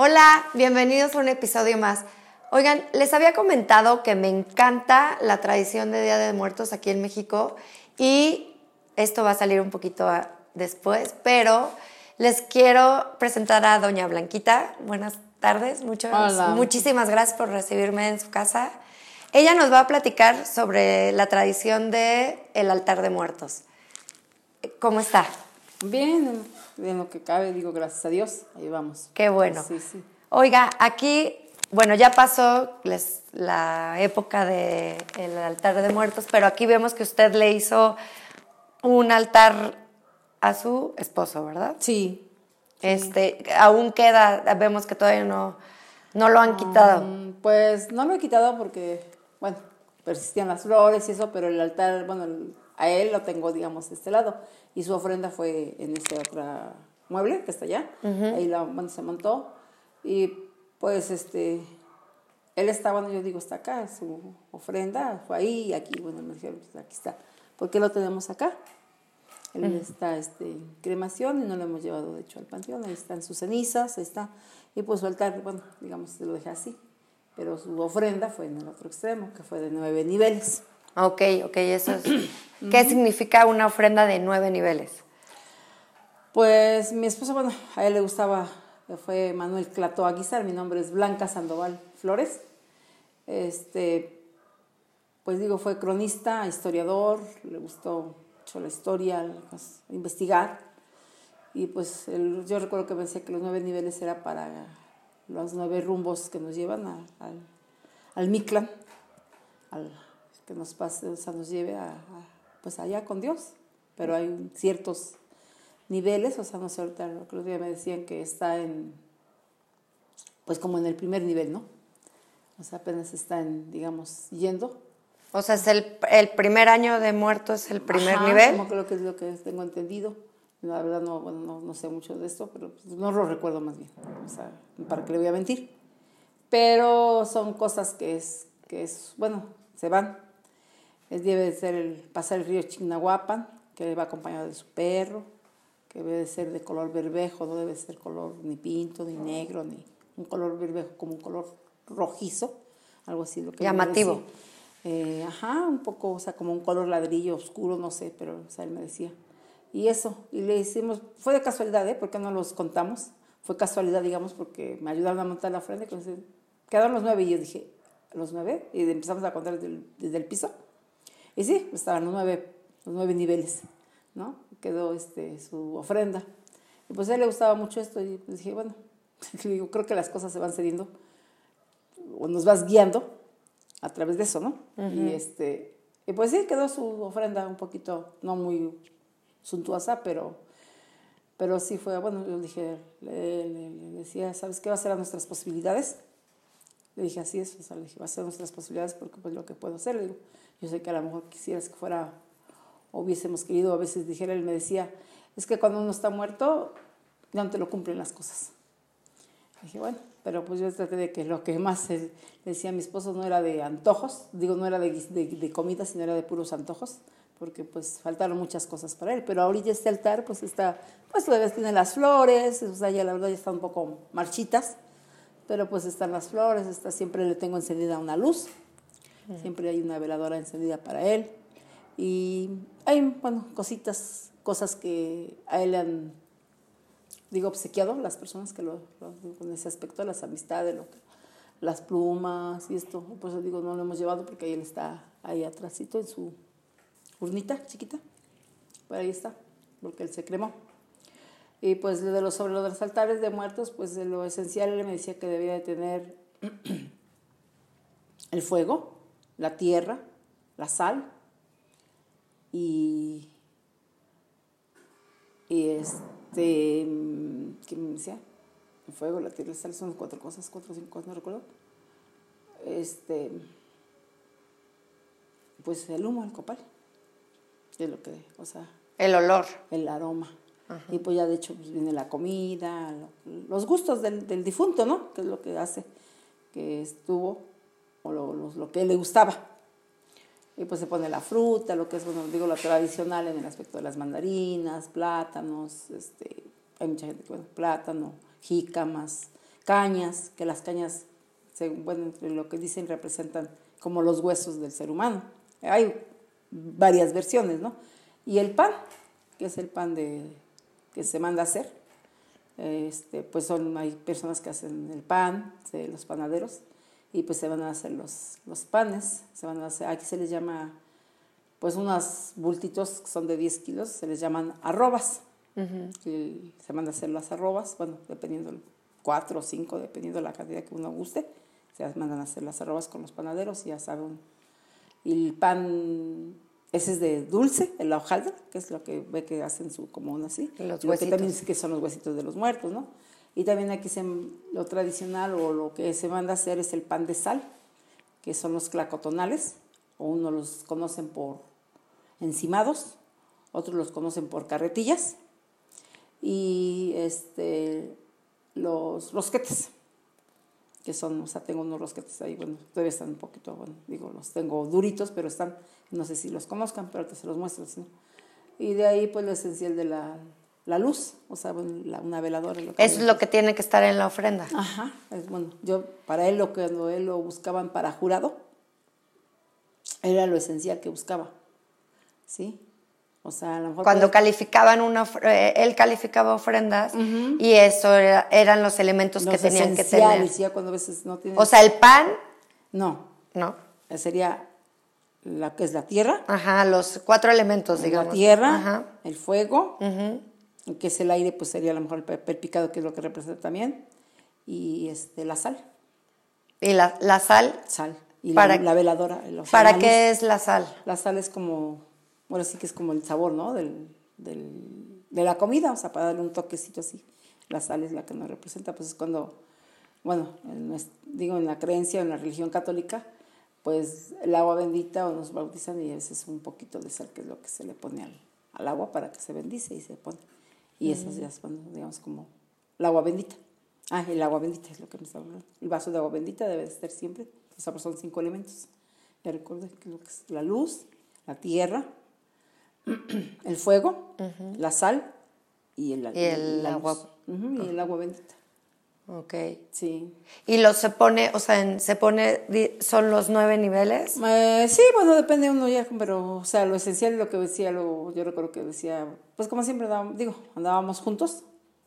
Hola, bienvenidos a un episodio más. Oigan, les había comentado que me encanta la tradición de Día de Muertos aquí en México y esto va a salir un poquito después, pero les quiero presentar a Doña Blanquita. Buenas tardes, muchas, muchísimas gracias por recibirme en su casa. Ella nos va a platicar sobre la tradición de el altar de muertos. ¿Cómo está? Bien, en lo que cabe, digo gracias a Dios, ahí vamos. Qué bueno. Sí, sí. Oiga, aquí bueno, ya pasó la época del altar de muertos, pero aquí vemos que usted le hizo un altar a su esposo, ¿verdad? Sí. Este, aún queda, vemos que todavía no, no lo han quitado. Mm, pues no lo he quitado porque, bueno, persistían las flores y eso, pero el altar, bueno, a él lo tengo, digamos, de este lado. Y su ofrenda fue en este otro mueble que está allá. Ahí la, se montó. Y pues este, él estaba, yo digo, está acá, su ofrenda fue ahí aquí, bueno, me dijeron, pues aquí está, ¿por qué lo tenemos acá? Él está este, en cremación y no lo hemos llevado, de hecho, al panteón, ahí están sus cenizas, ahí está, y pues su altar, bueno, digamos, se lo dejé así, pero su ofrenda fue en el otro extremo, que fue de nueve niveles. Ok, ok, eso es. ¿Qué significa una ofrenda de nueve niveles? Pues mi esposo, bueno, a él le gustaba fue Manuel Clato Aguizar, mi nombre es Blanca Sandoval Flores. Este, pues digo, fue cronista, historiador, le gustó mucho la historia, pues, investigar. Y pues yo recuerdo que pensé que los nueve niveles era para los nueve rumbos que nos llevan al, al Mictlán, al que nos pase, o sea, nos lleve a, pues allá con Dios. Pero hay ciertos niveles, o sea, no sé, ahorita los días me decían que está en, pues como en el primer nivel, ¿no? O sea, apenas está en, digamos, yendo. O sea, es el, el primer año de muerto es el primer nivel. Como creo que es lo que tengo entendido. La verdad no, bueno, no, no, sé mucho de esto, pero pues, no lo recuerdo más bien. O sea, ¿para qué le voy a mentir? Pero son cosas que es, que es bueno, se van. Es, debe ser el pasar el río Chignahuapan, que va acompañado de su perro que debe ser de color berbejo, no debe ser color ni pinto, ni negro, ni un color berbejo como un color rojizo, algo así. Lo que Llamativo. Eh, ajá, un poco, o sea, como un color ladrillo oscuro, no sé, pero o sea, él me decía. Y eso, y le hicimos, fue de casualidad, ¿eh? Porque no los contamos, fue casualidad, digamos, porque me ayudaron a montar la frente, quedaron los nueve y yo dije, ¿los nueve? Y empezamos a contar desde el, desde el piso. Y sí, estaban los nueve, los nueve niveles, ¿no? quedó este, su ofrenda. Y pues a él le gustaba mucho esto y pues dije, bueno, digo, creo que las cosas se van cediendo o nos vas guiando a través de eso, ¿no? Y este, y pues sí, quedó su ofrenda un poquito, no muy suntuosa, pero, pero sí fue, bueno, yo dije, le, decía, ¿sabes qué va a ser a nuestras posibilidades? Le dije, así es, o sea, le dije, va a ser a nuestras posibilidades porque pues lo que puedo hacer, le digo, yo sé que a lo mejor quisieras que fuera hubiésemos querido, a veces dijera, él me decía, es que cuando uno está muerto, no te lo cumplen las cosas. dije, bueno, pero pues yo traté de que lo que más decía a mi esposo no era de antojos, digo, no era de, de, comida, sino era de puros antojos, porque pues faltaron muchas cosas para él. Pero ahorita este altar pues está, pues todavía tiene las flores, o sea, ya la verdad ya están un poco marchitas, pero pues están las flores, está, siempre le tengo encendida una luz, siempre hay una veladora encendida para él. Y hay, bueno, cositas, cosas que a él han, digo, obsequiado las personas que lo, con ese aspecto, las amistades, lo las plumas y esto. Por eso digo, no lo hemos llevado porque él está ahí atrásito en su urnita chiquita. Por ahí está, porque él se cremó. Y pues de los, sobre los altares de muertos, pues de lo esencial él me decía que debía de tener el fuego, la tierra, la sal, y, y este, ¿qué me decía? El fuego, la tierra, el sal, son cuatro cosas, cuatro o cinco cosas, no recuerdo. Este, pues el humo, el copal, es lo que, o sea. El olor. El aroma. Y pues ya de hecho pues viene la comida, los gustos del, del, difunto, ¿no? Que es lo que hace que estuvo, o lo, lo, lo que le gustaba. Y pues se pone la fruta, lo que es, bueno, digo, lo tradicional en el aspecto de las mandarinas, plátanos, este, hay mucha gente que, bueno, plátano, jícamas, cañas, que las cañas, según bueno, lo que dicen, representan como los huesos del ser humano. Hay varias versiones, ¿no? Y el pan, que es el pan de, que se manda a hacer, este, pues son, hay personas que hacen el pan, los panaderos, y pues se van a hacer los, los panes, se van a hacer, aquí se les llama, pues unos bultitos que son de 10 kilos, se les llaman arrobas, se manda a hacer las arrobas, bueno, dependiendo, cuatro o cinco, dependiendo de la cantidad que uno guste, se mandan a hacer las arrobas con los panaderos y ya saben, y el pan ese es de dulce, el hojaldra, que es lo que ve que hacen su común así. Los lo que también es que son los huesitos de los muertos, ¿no? Y también aquí se, lo tradicional o lo que se manda a hacer es el pan de sal, que son los clacotonales, o unos los conocen por encimados, otros los conocen por carretillas, y este, los rosquetes, que son, o sea, tengo unos rosquetes ahí, bueno, todavía están un poquito, bueno, digo, los tengo duritos, pero están, no sé si los conozcan, pero te se los muestro, ¿no? Y de ahí, pues, lo esencial de la, la luz, o sea, una veladora. Lo es lo que tiene que estar en la ofrenda. Ajá, es bueno, yo, para él, lo que él lo buscaban para jurado, era lo esencial que buscaba, ¿sí? O sea, a lo mejor Cuando calificaban una, eh, él calificaba ofrendas y eso eran los elementos que tenían que tener. Ya cuando a veces no O sea, el pan. No. No. Sería la que es la tierra. Ajá, los cuatro elementos, digamos. La tierra, el fuego, que es el aire, pues sería a lo mejor el picado, que es lo que representa también, y este, la sal. ¿Y la, la sal? Sal. Y para, la, veladora. ¿Para qué es la sal? La sal es como bueno, sí que es como el sabor, ¿no? Del, del, de la comida, o sea, para darle un toquecito así. La sal es la que nos representa, pues es cuando, bueno, digo, en la creencia, en la religión católica, pues el agua bendita o nos bautizan y ese es un poquito de sal, que es lo que se le pone al, al agua para que se bendice y se pone. Y eso ya cuando, digamos, como el agua bendita. Ah, el agua bendita es lo que me está hablando. El vaso de agua bendita debe de estar siempre. O sea, pues son cinco elementos. Ya recuerden que lo que es la luz, la tierra, el fuego, la sal y el, el, agua. y el agua bendita. Ok. Sí. ¿Y los se pone, o sea, se pone, son los nueve niveles? Eh, sí, bueno, depende uno ya, pero, o sea, lo esencial es lo que decía, lo, yo recuerdo que decía, pues como siempre, digo, andábamos juntos,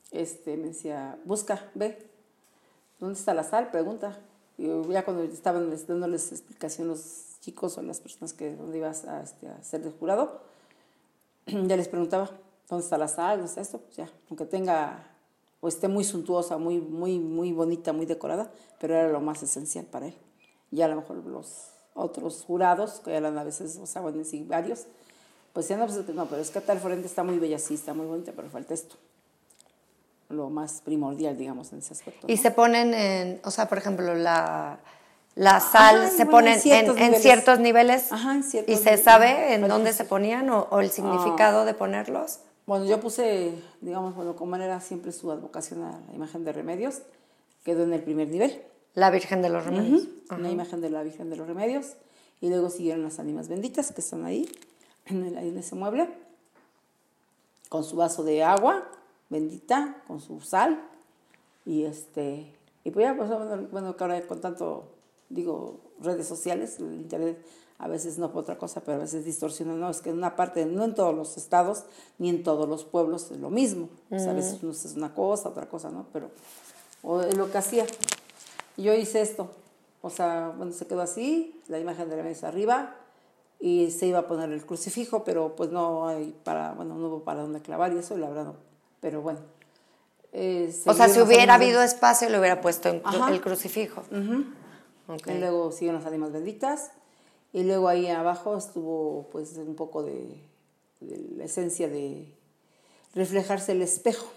este, me decía, busca, ve, ¿dónde está la sal? Pregunta. Y ya cuando estaban dándoles explicación los chicos o las personas que, donde ibas a, este, a ser de jurado, ya les preguntaba, ¿dónde está la sal? ¿Dónde está esto? Pues ya, aunque tenga o esté muy suntuosa, muy, muy, muy bonita, muy decorada, pero era lo más esencial para él. Y a lo mejor los otros jurados, que eran a veces, o sea, bueno, sí, varios, pues ya no, pues, no, pero es que tal frente está muy bella, sí, está muy bonita, pero falta esto. Lo más primordial, digamos, en ese aspecto. Y se ponen en, o sea, por ejemplo, la la sal se pone en ciertos, niveles, y se sabe en dónde se ponían o, el significado de ponerlos. Bueno, yo puse, digamos, bueno, como era siempre su advocación a la imagen de remedios, quedó en el primer nivel. La Virgen de los Remedios. La imagen de la Virgen de los Remedios. Y luego siguieron las ánimas benditas que están ahí, en, en ese mueble, con su vaso de agua bendita, con su sal. Y este, y pues ya, pues, bueno, que ahora con tanto digo, redes sociales, el Internet a veces no por otra cosa, pero a veces distorsiona, no, es que en una parte, no en todos los estados, ni en todos los pueblos es lo mismo, a veces uno es una cosa, otra cosa, ¿no? Pero o lo que hacía. Yo hice esto, o sea, bueno, se quedó así, la imagen de la mesa arriba, y se iba a poner el crucifijo, pero pues no hay para, bueno, no hubo para dónde clavar y eso, la verdad no. Pero bueno. Eh, o sea, si hubiera habido espacio, le hubiera puesto el crucifijo. Y luego siguen las ánimas benditas. Y luego ahí abajo estuvo pues un poco de, la esencia de reflejarse el espejo.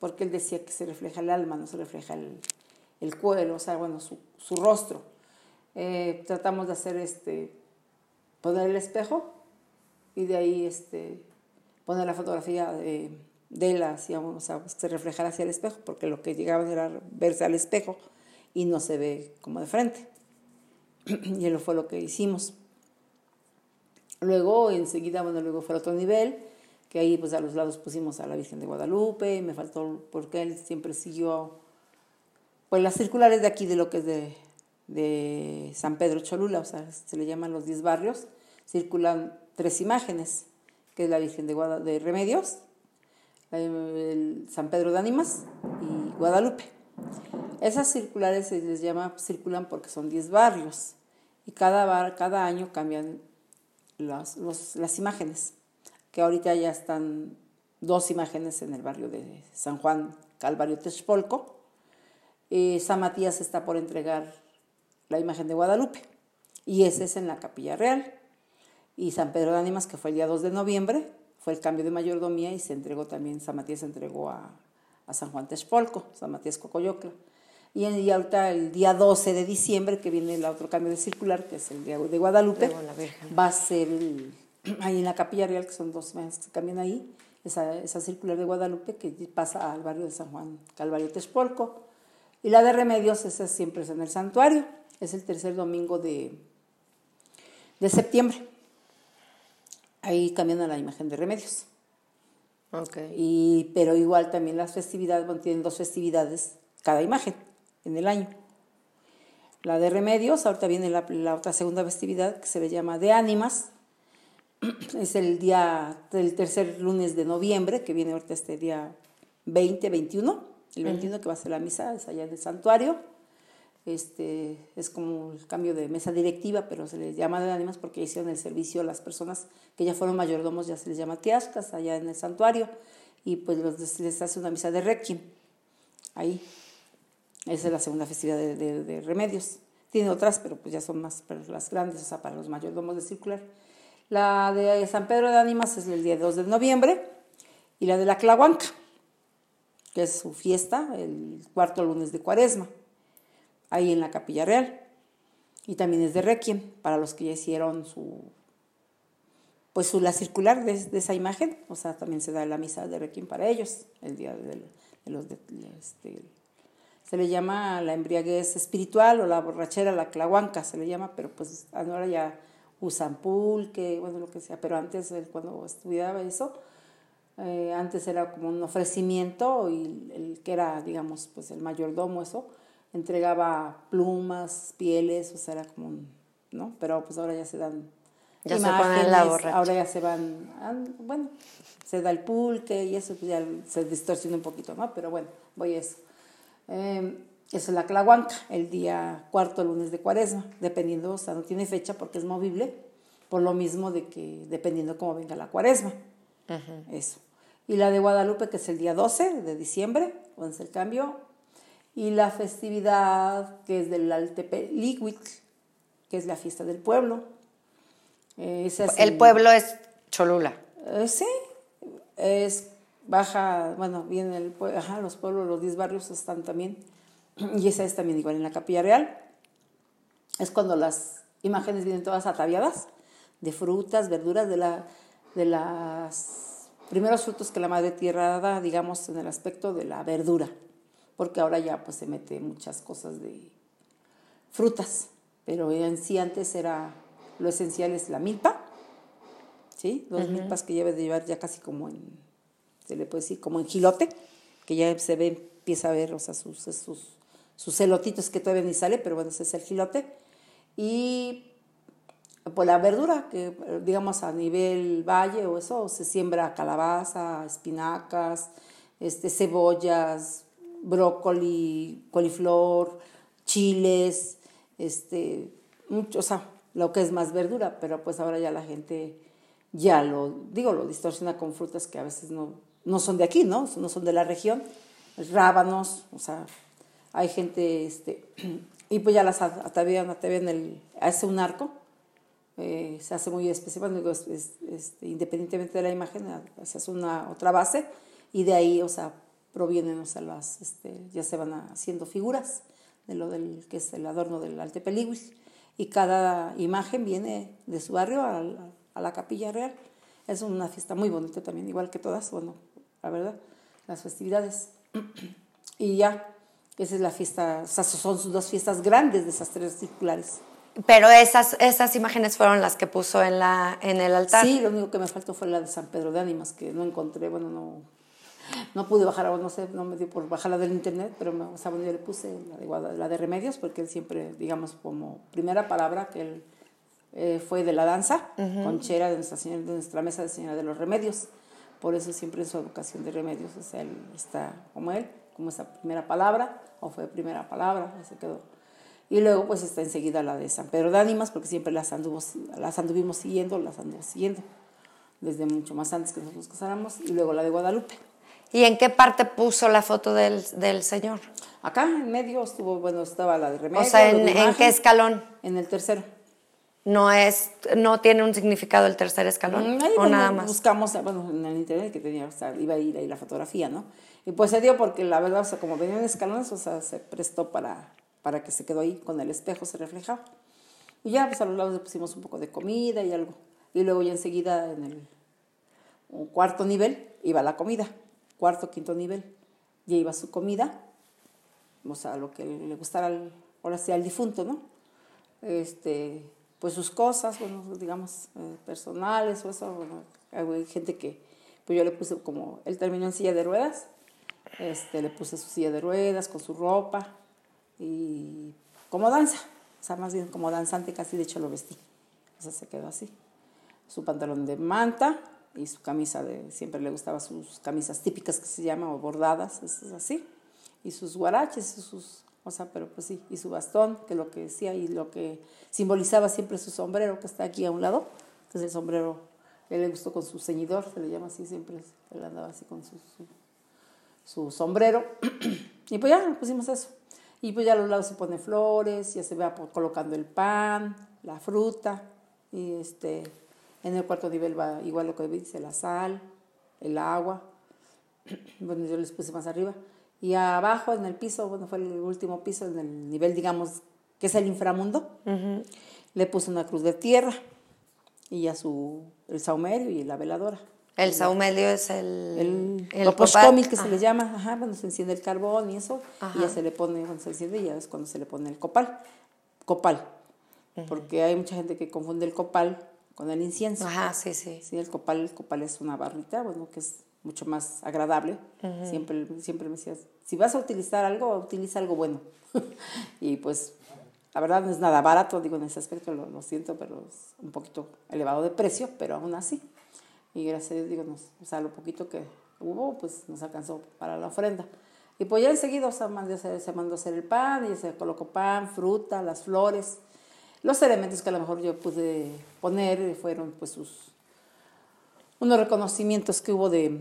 Porque él decía que se refleja el alma, no se refleja el, el cuero, o sea, bueno, su, su rostro. Eh, tratamos de hacer este, poner el espejo y de ahí este, poner la fotografía de, de él hacia, o sea, que se reflejara hacia el espejo, porque lo que llegaba era verse al espejo y no se ve como de frente. y eso fue lo que hicimos. Luego, enseguida, bueno, luego fue otro nivel, que ahí pues a los lados pusimos a la Virgen de Guadalupe, me faltó porque él siempre siguió pues las circulares de aquí de lo que es de, de San Pedro Cholula, o sea, se le llaman los 10 barrios, circulan tres imágenes, que es la Virgen de, de Remedios, San Pedro de Ánimas y Guadalupe. Esas circulares se les llama, circulan porque son 10 barrios y cada, cada año cambian las, las imágenes que ahorita ya están dos imágenes en el barrio de San Juan Calvario Texpolco. Eh, San Matías está por entregar la imagen de Guadalupe y ese es en la Capilla Real. Y San Pedro de Ánimas, que fue el día 2 de noviembre, fue el cambio de mayordomía y se entregó también, San Matías se entregó a, San Juan Texpolco, San Matías Cocoyocla. Y, y, ahorita el día 12 de diciembre, que viene el otro cambio de circular, que es el día de Guadalupe, va a ser el, ahí en la Capilla Real, que son dos meses que se cambian ahí, esa, esa circular de Guadalupe que pasa al barrio de San Juan Calvario Texpolco. Y la de Remedios, esa siempre es en el santuario, es el tercer domingo de, de septiembre. Ahí cambian a la imagen de Remedios. Okay. Y, pero igual también las festividades, bueno, tienen dos festividades cada imagen en el año. La de Remedios, ahorita viene la, la otra segunda festividad que se le llama de Ánimas, es el día del tercer lunes de noviembre, que viene ahorita este día 20, 21, el 21 que va a ser la misa, es allá en el santuario. Este, es como el cambio de mesa directiva, pero se les llama de ánimas porque hicieron el servicio a las personas que ya fueron mayordomos, ya se les llama tiascas allá en el santuario, y pues les hace una misa de requiem. Ahí. Esa es la segunda festividad de, de remedios. Tiene otras, pero pues ya son más para las grandes, o sea, para los mayordomos de circular. La de San Pedro de Ánimas es el día 2 de noviembre y la de la Clahuanca, que es su fiesta, el cuarto lunes de cuaresma, ahí en la Capilla Real. Y también es de Requiem, para los que ya hicieron su, pues su, la circular de, esa imagen, o sea, también se da la misa de Requiem para ellos, el día de, los... este, se le llama la embriaguez espiritual o la borrachera, la clahuanca se le llama, pero pues ahora ya usan pulque, bueno, lo que sea, pero antes, cuando estudiaba eso, eh, antes era como un ofrecimiento y el que era, digamos, pues el mayordomo, eso, entregaba plumas, pieles, o sea, era como un, ¿no? Pero pues ahora ya se dan ya se ponen la borracha. Ahora ya se van, bueno, se da el pulque y eso pues ya se distorsiona un poquito, ¿no? Pero bueno, voy a eso. Eh, eso es la clahuanca, el día cuarto lunes de cuaresma, dependiendo, o sea, no tiene fecha porque es movible, por lo mismo de que dependiendo cómo venga la cuaresma. Eso. Y la de Guadalupe, que es el día 12 de diciembre, cuando es el cambio. Y la festividad, que es del Altepelihuitl, que es la fiesta del pueblo. Eh, el pueblo es Cholula. Eh, sí, es baja, bueno, viene el, ajá, los pueblos, los 10 barrios están también y esa es también igual en la capilla real. Es cuando las imágenes vienen todas ataviadas de frutas, verduras, de, la, de los primeros frutos que la madre tierra da, digamos, en el aspecto de la verdura, porque ahora ya pues se mete muchas cosas de frutas, pero en sí antes era, lo esencial es la milpa, ¿sí? Dos milpas que debe de llevar ya casi como en, se le puede decir, como en gilote, que ya se ve, empieza a ver, o sea, sus, sus sus celotitos que todavía ni sale, pero bueno, ese es el gilote. Y pues la verdura, que digamos a nivel valle o eso, se siembra calabaza, espinacas, este, cebollas, brócoli, coliflor, chiles, este, mucho, o sea, lo que es más verdura, pero pues ahora ya la gente ya lo, digo, lo distorsiona con frutas que a veces no, no son de aquí, ¿no? No son de la región, rábanos, o sea, hay gente, este, y pues ya las atavían, atavían el, hace un arco, eh, se hace muy especial, digo, este, independientemente de la imagen, se hace una otra base y de ahí, o sea, provienen, o sea, las, este, ya se van haciendo figuras de lo del, que es el adorno del Altepeliguis y cada imagen viene de su barrio a, a la capilla real. Es una fiesta muy bonita también, igual que todas, bueno, la verdad, las festividades. y ya, esa es la fiesta, o sea, son sus dos fiestas grandes de esas tres circulares. Pero esas, esas imágenes fueron las que puso en, la, en el altar. Sí, lo único que me faltó fue la de San Pedro de Ánimas, que no encontré, bueno, no, no pude bajar, no sé, no me dio por bajarla del internet, pero o sea, bueno, yo le puse la de, la de remedios, porque él siempre, digamos, como primera palabra que él eh, fue de la danza, conchera de nuestra, señora, de nuestra mesa de Señora de los Remedios. Por eso siempre en su educación de remedios, o sea, él está como él, como esa primera palabra, o fue primera palabra, se quedó. Y luego pues está enseguida la de San Pedro de Ánimas, porque siempre las, las anduvimos siguiendo, las anduvimos siguiendo, desde mucho más antes que nosotros nos casáramos, y luego la de Guadalupe. ¿Y en qué parte puso la foto del, del señor? Acá en medio estuvo, bueno, estaba la de remedios. O sea, ¿en, qué escalón? En el tercero. No es, no tiene un significado el tercer escalón, mm, o nada más. Buscamos, bueno, en el internet que tenía, o sea, iba a ir ahí la fotografía, ¿no? Y pues se dio porque la verdad, o sea, como venían escalones, o sea, se prestó para, para que se quedó ahí con el espejo, se reflejaba. Y ya, pues a los lados le pusimos un poco de comida y algo. Y luego ya enseguida en el cuarto nivel iba la comida, cuarto, quinto nivel, ya iba su comida, o sea, lo que le gustara, al, ahora sí, al difunto, ¿no? Este, pues sus cosas, bueno, digamos, eh, personales o eso, bueno, hay gente que, pues yo le puse como, él terminó en silla de ruedas, este, le puse su silla de ruedas con su ropa y como danza, o sea, más bien como danzante casi, de hecho lo vestí, o sea, se quedó así. Su pantalón de manta y su camisa de, siempre le gustaba sus camisas típicas que se llaman, o bordadas, es así, y sus guaraches y sus o sea, pero pues sí, y su bastón, que lo que decía y lo que simbolizaba siempre su sombrero, que está aquí a un lado, que es el sombrero, él le gustó con su ceñidor, se le llama así, siempre él andaba así con su, su, sombrero. y pues ya pusimos eso. Y pues ya a los lados se pone flores, ya se va colocando el pan, la fruta, y este, en el cuarto nivel va igual lo que dice, la sal, el agua. Bueno, yo les puse más arriba. Y abajo, en el piso, bueno, fue el último piso, en el nivel, digamos, que es el inframundo, le puse una cruz de tierra y ya su, el saumerio y la veladora. El saumerio es el... El, el que se le llama, ajá, cuando se enciende el carbón y eso, y ya se le pone, cuando se enciende, ya es cuando se le pone el copal. Copal. Porque hay mucha gente que confunde el copal con el incienso. Ajá, sí, sí. Sí, el copal, el copal es una barrita, bueno, que es mucho más agradable. siempre, siempre me decías, si vas a utilizar algo, utiliza algo bueno. y pues la verdad no es nada barato, digo, en ese aspecto lo, siento, pero es un poquito elevado de precio, pero aún así. Y gracias a Dios, digo, o sea, lo poquito que hubo, pues nos alcanzó para la ofrenda. Y pues ya enseguida o sea, se mandó a hacer el pan, y se colocó pan, fruta, las flores. Los elementos que a lo mejor yo pude poner fueron pues sus unos reconocimientos que hubo de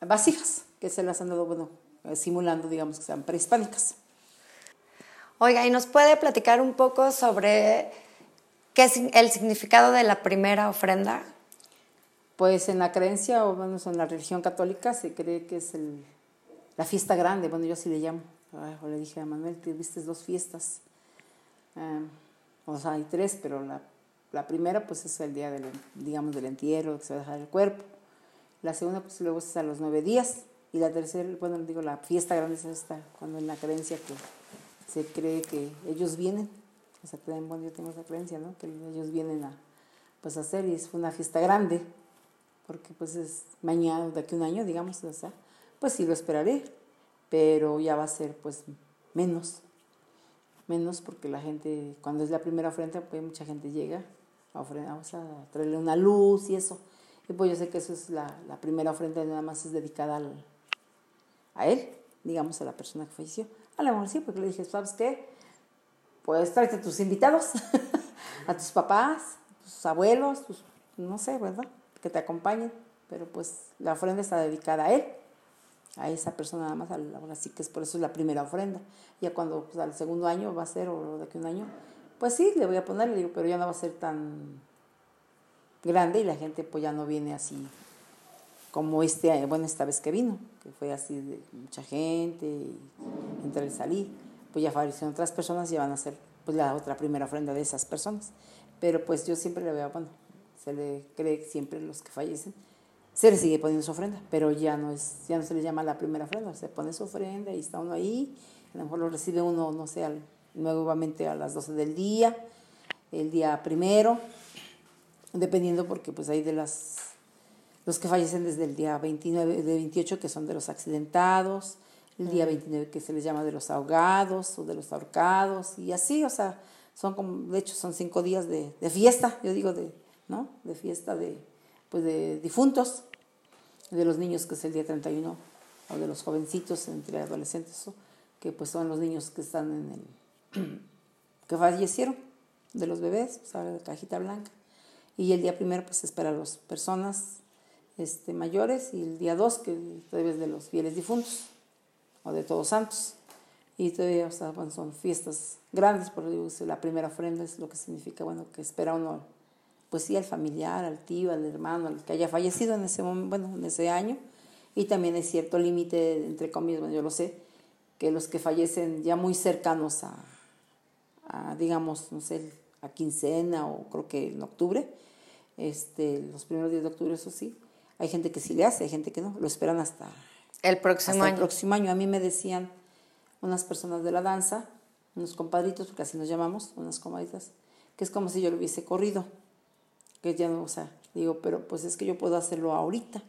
vasijas, que se las han dado, bueno, simulando, digamos, que sean prehispánicas. Oiga, ¿y nos puede platicar un poco sobre qué es el significado de la primera ofrenda? Pues en la creencia, o bueno, en la religión católica, se cree que es el, la fiesta grande, bueno, yo así le llamo. o le dije a Manuel, te viste dos fiestas. Ah, o sea, hay tres, pero la la primera, pues, es el día del, digamos, del entierro, que se va a dejar el cuerpo. La segunda, pues, luego es a los nueve días. Y la tercera, bueno, digo, la fiesta grande es esta, cuando en la creencia que se cree que ellos vienen. O sea, bueno, yo tengo esa creencia, ¿no? Que ellos vienen a, pues, hacer y es una fiesta grande. Porque, pues, es mañana, de aquí a un año, digamos, o sea, pues sí lo esperaré. Pero ya va a ser, pues, menos menos porque la gente, cuando es la primera ofrenda, pues mucha gente llega vamos a traerle una luz y eso. Y pues yo sé que eso es la, la primera ofrenda, nada más es dedicada al, a él, digamos, a la persona que falleció. A la mejor sí, porque le dije, ¿sabes qué? Pues tráete a tus invitados, a tus papás, a tus abuelos, tus, no sé, ¿verdad? Que te acompañen. Pero pues la ofrenda está dedicada a él, a esa persona nada más, ahora sí que es por eso es la primera ofrenda. Ya cuando pues, al segundo año va a ser, o de aquí un año, pues sí, le voy a poner, le digo, pero ya no va a ser tan grande y la gente pues ya no viene así como este, bueno, esta vez que vino, que fue así de mucha gente, y entrar y salir, pues ya fallecieron otras personas y van a ser pues la otra primera ofrenda de esas personas. Pero pues yo siempre le veo, bueno, se le cree siempre los que fallecen, se le sigue poniendo su ofrenda, pero ya no es, ya no se le llama la primera ofrenda, se pone su ofrenda y está uno ahí, a lo mejor lo recibe uno, no sé, al nuevamente a las 12 del día, el día primero, dependiendo porque pues hay de las los que fallecen desde el día 29, de 28 que son de los accidentados, el día 29 que se les llama de los ahogados o de los ahorcados y así, o sea, son como, de hecho son cinco días de, de fiesta, yo digo de, ¿no? De fiesta de, pues de difuntos, de los niños que es el día 31 o de los jovencitos entre adolescentes, que pues son los niños que están en el, que fallecieron, de los bebés, o sea, de cajita blanca. Y el día primero pues espera a las personas este, mayores y el día 2 que es de los fieles difuntos o de todos santos. Y todavía, o sea, son fiestas grandes, por digo, la primera ofrenda es lo que significa, bueno, que espera uno, pues sí, al familiar, al tío, al hermano, al que haya fallecido en ese momento, bueno, en ese año. Y también hay cierto límite, entre comillas, bueno, yo lo sé, que los que fallecen ya muy cercanos a, a, digamos, no sé, a quincena o creo que en octubre, este, los primeros días de octubre, eso sí, hay gente que sí le hace, hay gente que no, lo esperan hasta el próximo año. El próximo año. A mí me decían unas personas de la danza, unos compadritos, porque así nos llamamos, unas comaditas, que es como si yo lo hubiese corrido. Que ya no, o sea, digo, pero pues es que yo puedo hacerlo ahorita,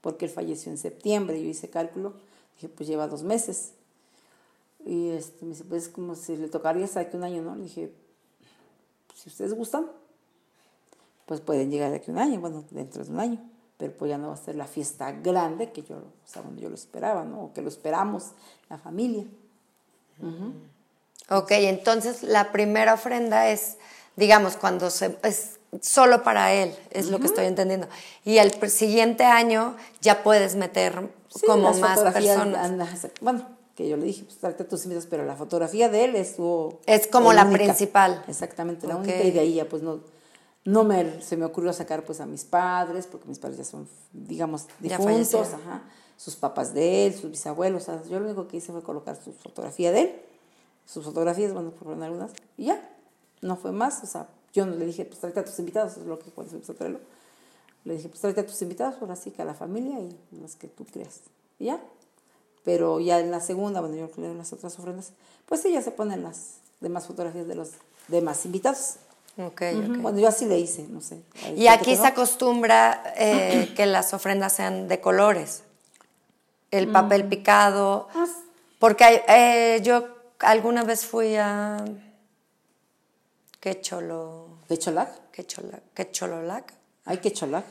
porque él falleció en septiembre, yo hice cálculo, dije, pues lleva dos meses. Y este, me dice, pues es como si le tocaría hasta aquí un año, ¿no? Le dije, si ustedes gustan, pues pueden llegar de aquí un año, bueno, dentro de un año pero pues ya no va a ser la fiesta grande que yo, o sea, yo lo esperaba, ¿no? O que lo esperamos, la familia. Ok, entonces la primera ofrenda es, digamos, cuando se, es solo para él, es lo que estoy entendiendo. Y el siguiente año ya puedes meter como más personas. bueno, que yo le dije, pues tráete tus invitados, pero la fotografía de él estuvo... Es como la principal. Exactamente, la única, y de ahí ya pues no no me, se me ocurrió sacar pues a mis padres, porque mis padres ya son, digamos, difuntos, ajá, sus papás de él, sus bisabuelos, yo lo único que hice fue colocar su fotografía de él, sus fotografías, bueno, poner algunas, y ya, no fue más, o sea, yo no le dije, pues tráete a tus invitados, es lo que cuando se empezó a traerlo, le dije, pues tráete a tus invitados, ahora sí que a la familia y las que tú creas, y ya, pero ya en la segunda, bueno, yo creo en las otras ofrendas, pues sí, ya se ponen las demás fotografías de los demás invitados. Okay, Bueno, yo así le hice, no sé. Y aquí se acostumbra eh, que las ofrendas sean de colores. El mm. papel picado. Ah, porque eh, yo alguna vez fui a. Quecholo. ¿Quecholac? Quecholac. Quechololac. ¿Hay Quecholac?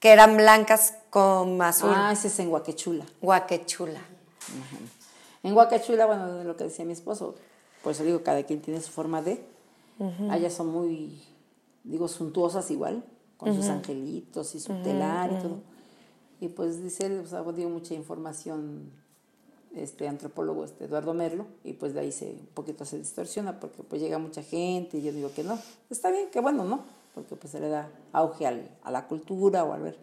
Que eran blancas con azul. Ah, ese es en Guaquechula. Guaquechula. En Guaquechula, bueno, de lo que decía mi esposo, por eso digo, cada quien tiene su forma de Allá son muy, digo, suntuosas igual, con sus angelitos y su telar y todo. Y pues dice o sea, dio mucha información este antropólogo este Eduardo Merlo y pues de ahí se un poquito se distorsiona porque pues llega mucha gente y yo digo que no está bien que bueno no porque pues se le da auge al, a la cultura o al ver.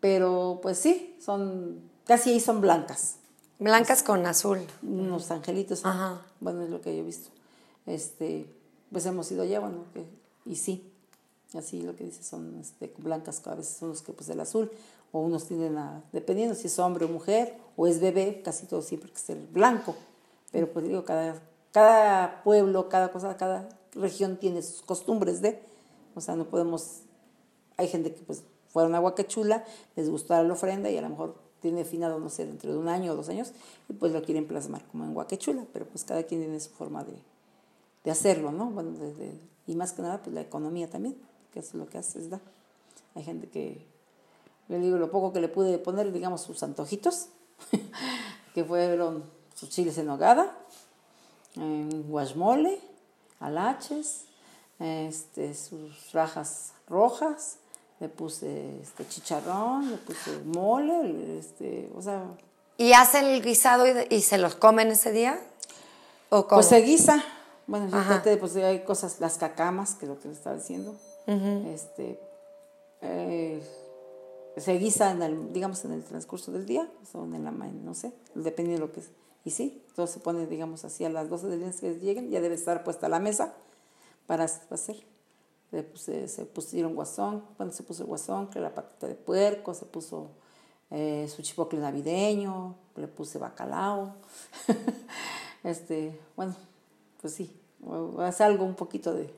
Pero pues sí son casi ahí son blancas. Blancas con azul. Unos angelitos. Bueno es lo que yo he visto. Este pues hemos ido allá, bueno, y sí, así lo que dice son este, blancas, a veces son los que pues el azul, o unos tienen a, dependiendo si es hombre o mujer, o es bebé, casi todo siempre que es el blanco, pero pues digo, cada, cada pueblo, cada cosa, cada región tiene sus costumbres de, o sea, no podemos, hay gente que pues fueron a Huacachula, les gustó la ofrenda y a lo mejor tiene definado, no sé, dentro de un año o dos años, y pues lo quieren plasmar como en Huacachula, pero pues cada quien tiene su forma de, de hacerlo, ¿no? Bueno, y más que nada, pues la economía también, que es lo que hace, es da. Hay gente que, yo digo, lo poco que le pude poner, digamos, sus antojitos, que fueron sus chiles en nogada, en guasmole, alaches, este, sus rajas rojas, le puse este chicharrón, le puse mole, este, o sea... ¿Y hacen el guisado y, se los comen ese día? ¿O Pues se guisa, bueno, yo pues hay cosas, las cacamas, que es lo que le estaba diciendo. este, eh, se guisa, en el, digamos, en el transcurso del día, o en la no sé, dependiendo de lo que es. Y sí, todo se pone, digamos, así a las 12 del día que lleguen, ya debe estar puesta la mesa para hacer. Se, se pusieron guasón, bueno, se puso el guasón, que la patita de puerco, se puso eh, su chipocle navideño, le puse bacalao. este, bueno, pues sí, haz algo un poquito de,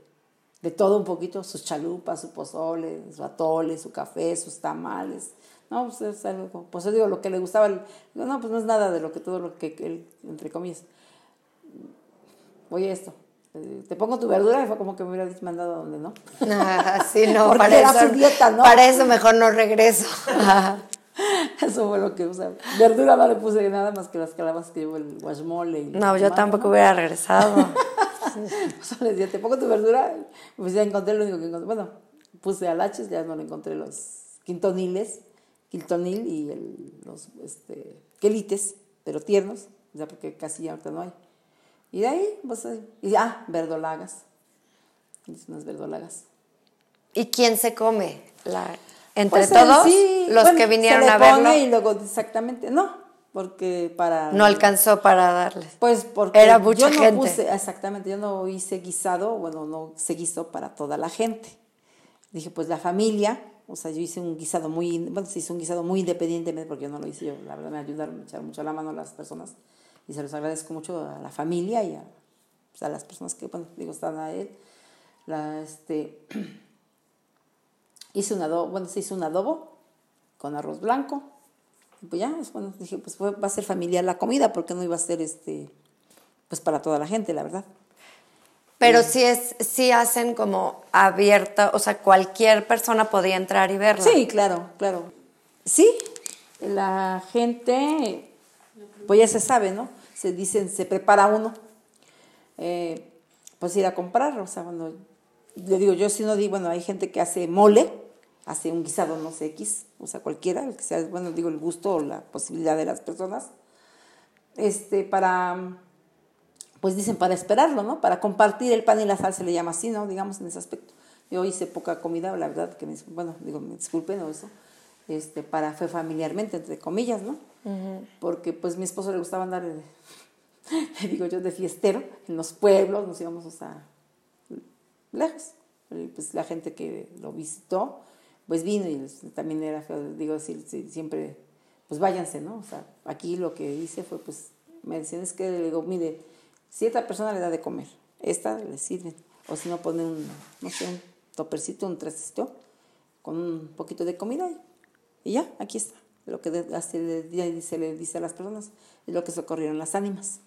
de todo un poquito, sus chalupas, su pozole, su atole, su café, sus tamales. No, pues es algo, pues yo digo, lo que le gustaba, no, pues no es nada de lo que todo lo que él, entre comillas, oye esto, te pongo tu verdura y fue como que me hubiera mandado a donde no. Ah, sí, no, para eso, dieta, ¿no? Para eso mejor no regreso. Eso fue lo que, o sea, verdura no le puse nada más que las calabazas que llevo el guasmole. no, yo tampoco hubiera regresado. o sea, le decía, te pongo tu verdura, pues ya encontré lo único que encontré. Bueno, puse alaches, ya no le encontré los quintoniles, quintonil y el, los este, quelites, pero tiernos, sea, porque casi ya ahorita no hay. Y de ahí, pues, y, ah, verdolagas. Unas verdolagas. ¿Y quién se come? La, entre pues, todos los que vinieron a verlo. y luego, exactamente, no, porque para... No alcanzó para darles. Pues porque Era mucha yo no puse, exactamente, yo no hice guisado, bueno, no se guisó para toda la gente. Dije, pues la familia, o sea, yo hice un guisado muy, bueno, se hizo un guisado muy independientemente porque yo no lo hice yo, la verdad me ayudaron, me echaron mucho la mano a las personas y se los agradezco mucho a la familia y a, pues, a las personas que, bueno, digo, están a él. La, este, hice un adobo, bueno, se hizo un adobo con arroz blanco. Pues ya, bueno, dije, pues va a ser familiar la comida, porque no iba a ser este, pues para toda la gente, la verdad. Pero sí es, sí hacen como abierta, o sea, cualquier persona podía entrar y verla. Sí, claro, claro. Sí, la gente, pues ya se sabe, ¿no? Se dicen, se prepara uno, eh, pues ir a comprar, o sea, cuando, le digo, yo si no digo, bueno, hay gente que hace mole, hace un guisado, no sé, X, o sea, cualquiera, el que sea, bueno, digo, el gusto o la posibilidad de las personas, este, para pues dicen para esperarlo, ¿no? Para compartir el pan y la sal se le llama así, ¿no? Digamos en ese aspecto. Yo hice poca comida, la verdad, que me, bueno, digo, me disculpen o eso, este, para, fue familiarmente, entre comillas, ¿no? Porque pues mi esposo le gustaba andar, le digo yo, de fiestero, en los pueblos, nos íbamos, o sea, lejos. Pues la gente que lo visitó, pues vino y también era digo, decir, siempre, pues váyanse, ¿no? O sea, aquí lo que hice fue, pues, me decían, es que le digo, mire, si esta persona le da de comer, esta le sirve. O si no, pone un, no sé, un topercito, un trastito con un poquito de comida y, ya, aquí está. Lo que se le, dice a las personas es lo que socorrieron las ánimas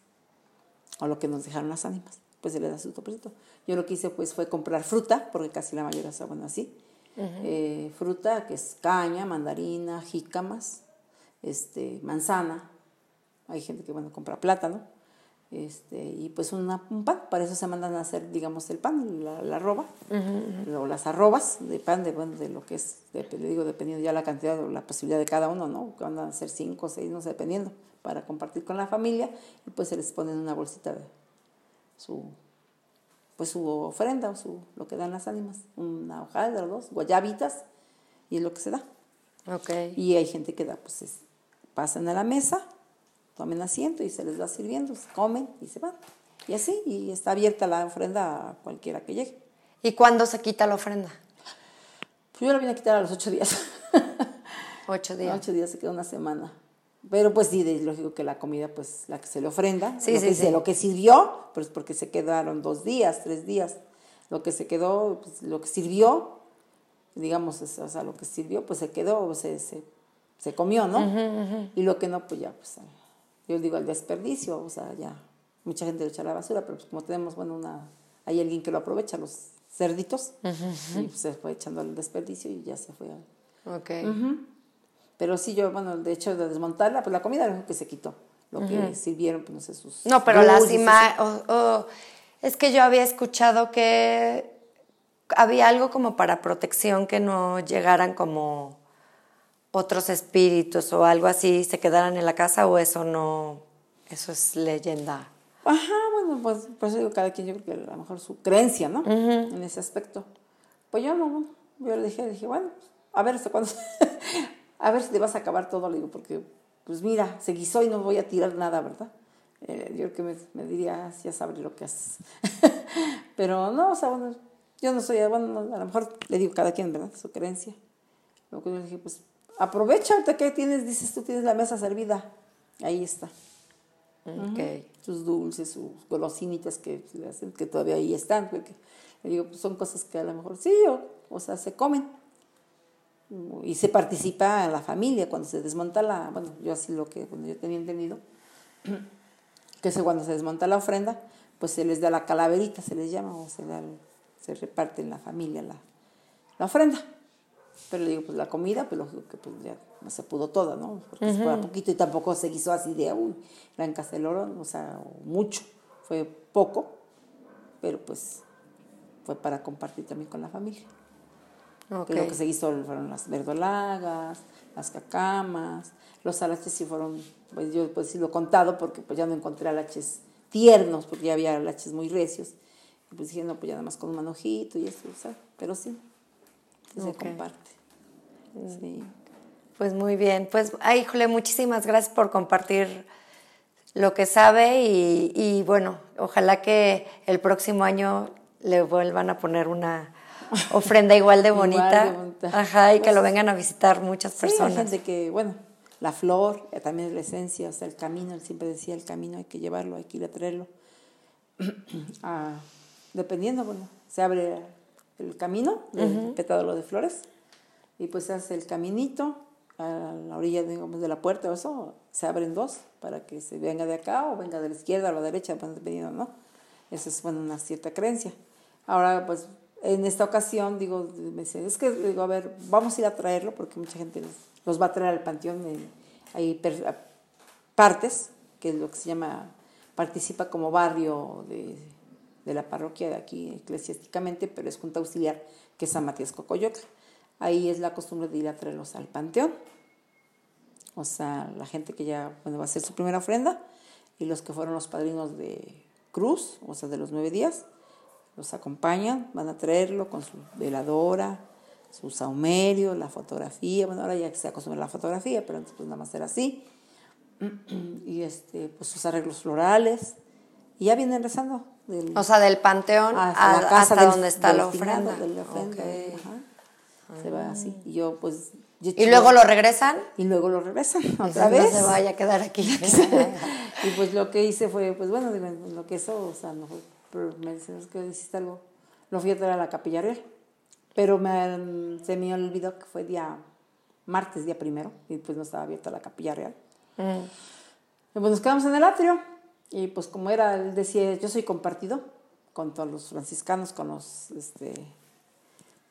o lo que nos dejaron las ánimas. Pues se le da su topercito. Yo lo que hice pues fue comprar fruta, porque casi la mayoría estaban así. Eh, fruta que es caña, mandarina, jícamas, este, manzana. Hay gente que bueno compra plátano. Este, y pues una, un pan, para eso se mandan a hacer, digamos, el pan, la, la arroba, o las arrobas de pan, de, bueno, de lo que es, le digo, dependiendo ya la cantidad o la posibilidad de cada uno, ¿no? Que van a hacer cinco o seis, no sé, dependiendo, para compartir con la familia, y pues se les pone en una bolsita de su, pues su ofrenda o su, lo que dan las ánimas, una hojaldra o dos, guayabitas, y es lo que se da. Okay. Y hay gente que da, pues es, pasan a la mesa, tomen asiento y se les va sirviendo, comen y se van. Y así, y está abierta la ofrenda a cualquiera que llegue. ¿Y cuándo se quita la ofrenda? Pues yo la vine a quitar a los ocho días. Ocho días. ocho días se queda una semana. Pero pues sí, es lógico que la comida, pues la que se le ofrenda, sí, lo, sí, que, sí. lo que sirvió, pues porque se quedaron dos días, tres días. Lo que se quedó, pues, lo que sirvió, digamos, o sea, lo que sirvió, pues se quedó, se, se, se comió, ¿no? Y lo que no, pues ya, pues yo digo el desperdicio, o sea, ya mucha gente le echa la basura, pero pues como tenemos, bueno, una, hay alguien que lo aprovecha, los cerditos, y pues se fue echando al desperdicio y ya se fue. Ok. Pero sí, yo, bueno, de hecho, de desmontarla, pues la comida lo que se quitó. Lo que sirvieron, pues no sé, sus. No, pero las imágenes. es que yo había escuchado que había algo como para protección que no llegaran como otros espíritus o algo así se quedaran en la casa o eso no, eso es leyenda. Ajá, bueno, pues por eso digo cada quien, yo creo que a lo mejor su creencia, ¿no? En ese aspecto. Pues yo no, yo le dije, dije, bueno, a ver hasta cuándo, a ver si te vas a acabar todo, le digo, porque, pues mira, se guisó y no voy a tirar nada, ¿verdad? Eh, yo creo que me, me diría, ya sabes lo que haces. Pero no, o sea, bueno, yo no soy, bueno, a lo mejor le digo cada quien, ¿verdad? Su creencia. Lo que yo le dije, pues aprovecha ahorita que tienes, dices tú tienes la mesa servida. Ahí está. Ok. Sus dulces, sus golosinitas que que todavía ahí están. Porque, le digo, pues son cosas que a lo mejor sí, o, o sea, se comen. Y se participa en la familia cuando se desmonta la, bueno, yo así lo que, yo tenía entendido, que es cuando se desmonta la ofrenda, pues se les da la calaverita, se les llama, o se, da, se reparte en la familia la, la ofrenda. Pero le digo, pues la comida, pues lógico que pues ya no se pudo toda, ¿no? Porque se fue a poquito y tampoco se quiso así de, uy, la oro, o sea, mucho. Fue poco, pero pues fue para compartir también con la familia. Ok. Lo que se hizo fueron las verdolagas, las cacamas, los alaches sí fueron, pues yo pues sí lo he contado porque pues ya no encontré alaches tiernos, porque ya había alaches muy recios. Y pues dije, no, pues ya nada más con un manojito y eso, sea, pero sí, se comparte. Sí. Pues muy bien. Pues, ay, híjole, muchísimas gracias por compartir lo que sabe y, y, bueno, ojalá que el próximo año le vuelvan a poner una ofrenda igual de Igual de bonita. bonita. Ajá, y que Pues, lo vengan a visitar muchas Sí, hay personas. gente que, bueno, la flor, eh, también es la esencia, o sea, el camino, él siempre decía, el camino hay que llevarlo, hay que ir a traerlo. Ah, dependiendo, bueno, se abre el camino del pétalo de flores y pues se hace el caminito a la orilla, digamos, de la puerta o eso, se abren dos para que se venga de acá o venga de la izquierda o la derecha, bueno, dependiendo, ¿no? Esa es, bueno, una cierta creencia. Ahora, pues, en esta ocasión, digo, me dice, es que, digo, a ver, vamos a ir a traerlo porque mucha gente los, va a traer al panteón. hay partes, que es lo que se llama, participa como barrio de, de la parroquia de aquí eclesiásticamente, pero es junta auxiliar, que es San Matías Cocoyocla. Ahí es la costumbre de ir a traerlos al panteón. O sea, la gente que ya bueno, va a hacer su primera ofrenda y los que fueron los padrinos de cruz, o sea, de los nueve días, los acompañan, van a traerlo con su veladora, su saumerio, la fotografía. Bueno, ahora ya se acostumbra a la fotografía, pero antes pues nada más era así. Y este, pues sus arreglos florales. Y ya vienen rezando. Del, O sea, del panteón hasta a- la casa hasta del- donde está del la ofrenda. de la ofrenda, Ok. ajá. Se va así. Y yo, pues. yo Y luego lo regresan. y luego lo regresan otra vez. No se vaya a quedar aquí. y pues lo que hice fue, pues bueno, lo que eso, o sea, no fue, pero me dicen, es que hiciste algo. Lo fui a traer a la capilla real. Pero me, se me olvidó que fue día martes, día primero, y pues no estaba abierta la capilla real. Y pues nos quedamos en el atrio. Y pues como era, él decía, yo soy compartido con todos los franciscanos, con los, este,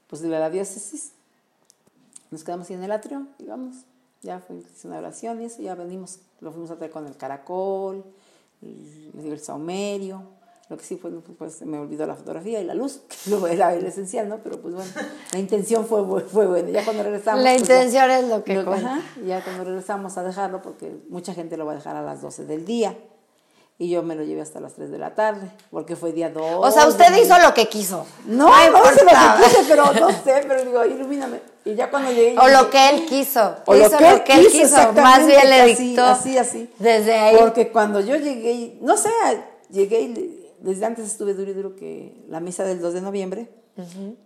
pues de la diócesis. Nos quedamos ahí en el atrio y vamos. Ya fue una oración y eso, ya venimos. Lo fuimos a traer con el caracol, el, el saumerio. Lo que sí fue, pues se me olvidó la fotografía y la luz, que luego era el esencial, ¿no? Pero pues bueno, la intención fue, fue buena. Ya cuando regresamos. La pues, ya- intención es lo que lo- ajá, ya cuando regresamos a dejarlo, porque mucha gente lo va a dejar a las 12 del día. Y yo me lo llevé hasta las 3 de la tarde, porque fue día 2. O sea, usted hizo lo que quiso. No, no, hice lo que quise, pero no sé, pero digo, ilumíname. Y ya cuando llegué. O lo que él quiso. o lo hizo que él lo que él quiso, quiso. Más bien le así, dictó. Así, así. Desde ahí. Porque cuando yo llegué, no sé, llegué y desde antes estuve duro y duro que la misa del 2 de noviembre,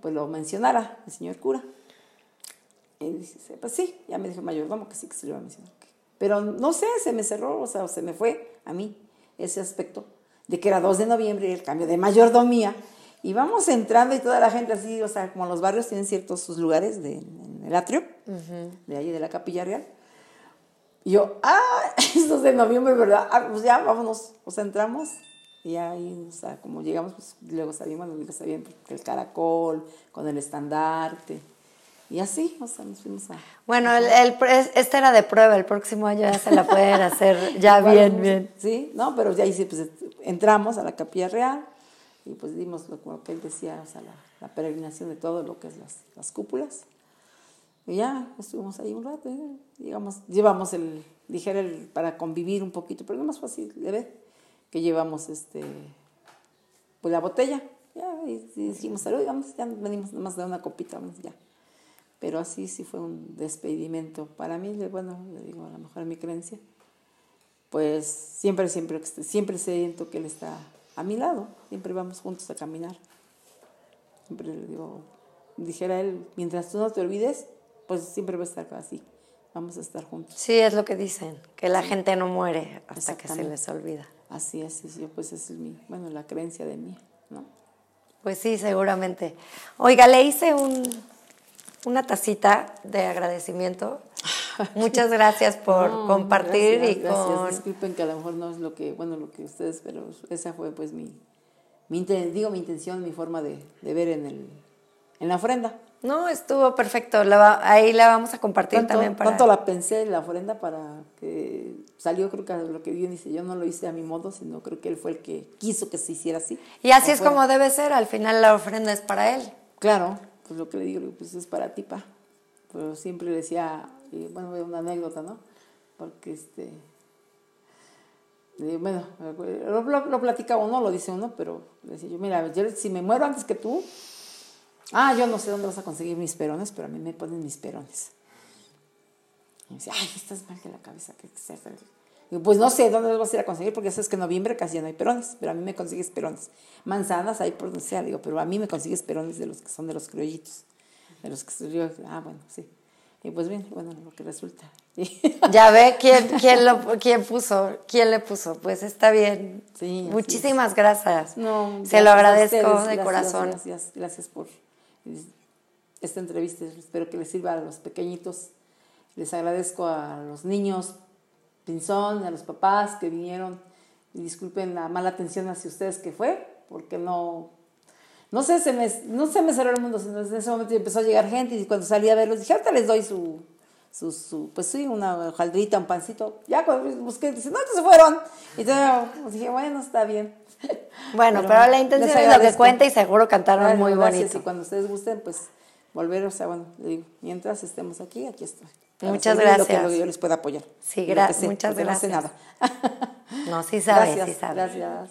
pues lo mencionara el señor cura. Y dice, pues sí, ya me dijo mayordomo que sí, que se lo iba a mencionar. Pero no sé, se me cerró, o sea, o se me fue a mí ese aspecto de que era 2 de noviembre y el cambio de mayordomía. Y vamos entrando y toda la gente así, o sea, como los barrios tienen ciertos sus lugares de, en el atrio, de ahí de la capilla real. Y yo, ah, es 2 de noviembre, ¿verdad? Ah, pues ya, vámonos. O sea, entramos y ahí, o sea, como llegamos, pues luego sabíamos, los niños sabían que el caracol, con el estandarte. Y así, o sea, nos fuimos a... Bueno, el, el este era de prueba. El próximo año ya se la pueden hacer ya bien, pues, bien. Sí, no, pero ya ahí sí, pues entramos a la capilla real y pues dimos lo como que él decía, o sea, la, la peregrinación de todo lo que es las, las cúpulas. Y ya estuvimos ahí un rato, ¿eh? llegamos, llevamos el, dijera, el, para convivir un poquito, pero no más fácil de ver, que llevamos este, pues la botella, ya, y, y dijimos salud, vamos, ya venimos nomás de una copita, vamos, ya. Pero así sí fue un despedimento. Para mí, bueno, le digo, a lo mejor mi creencia, pues siempre, siempre, siempre siento que él está a mi lado, siempre vamos juntos a caminar. Siempre le digo, dijera él, mientras tú no te olvides, pues siempre va a estar así, vamos a estar juntos. Sí, es lo que dicen, que la gente no muere hasta que se les olvida. Así es, yo pues esa es mi, bueno, la creencia de mí, ¿no? Pues sí, seguramente. Oiga, le hice un, una tacita de agradecimiento. Muchas gracias por compartir y con... Disculpen que a lo mejor no es lo que, bueno, lo que ustedes, pero esa fue pues mi, mi digo mi intención, mi forma de, de ver en, el, en la ofrenda. No, estuvo perfecto. La ahí la vamos a compartir también para. ¿Cuánto la pensé la ofrenda para que salió? Creo que lo que bien dice, yo no lo hice a mi modo, sino creo que él fue el que quiso que se hiciera así. Y así es como debe ser. Al final la ofrenda es para él. Claro, pues lo que le digo, pues es para ti, pa. Pero siempre le decía, bueno, una anécdota, ¿no? Porque este. Bueno, lo, lo, lo platica uno, lo dice uno, pero le decía yo, mira, yo, si me muero antes que tú, Ah, yo no sé dónde vas a conseguir mis perones, pero a mí me ponen mis perones. Y me dice, ay, estás mal de la cabeza, que Digo, pues no sé dónde los vas a ir a conseguir, porque sabes que en noviembre casi ya no hay perones, pero a mí me consigues perones. Manzanas hay por donde sea, digo, pero a mí me consigues perones de los que son de los criollitos. De los que yo, ah, bueno, sí. Y pues bien, bueno, lo que resulta. Ya ve quién, quién, lo, quién puso, quién le puso. Pues está bien. Sí, Muchísimas gracias. No, Se lo agradezco de corazón. Gracias, gracias por esta entrevista. Espero que les sirva a los pequeñitos. Les agradezco a los niños, Pinzón, a los papás que vinieron. Disculpen la mala atención hacia ustedes que fue, porque no, no sé, se me, no se me cerró el mundo, en ese momento empezó a llegar gente y cuando salí a verlos dije, ahorita les doy su, su, su pues sí, una hojaldrita, un pancito. Ya cuando busqué, dice, no, se fueron. Y entonces dije, bueno, está bien. Bueno, pero, la intención es lo que cuenta y seguro cantaron muy bonito. Y cuando ustedes gusten, pues volver, o sea, bueno, mientras estemos aquí, aquí estoy. Muchas gracias. Lo que, yo les pueda apoyar. Sí, gracias. Muchas gracias. No sé nada. no, sí sabe, gracias, sí sabe. Gracias.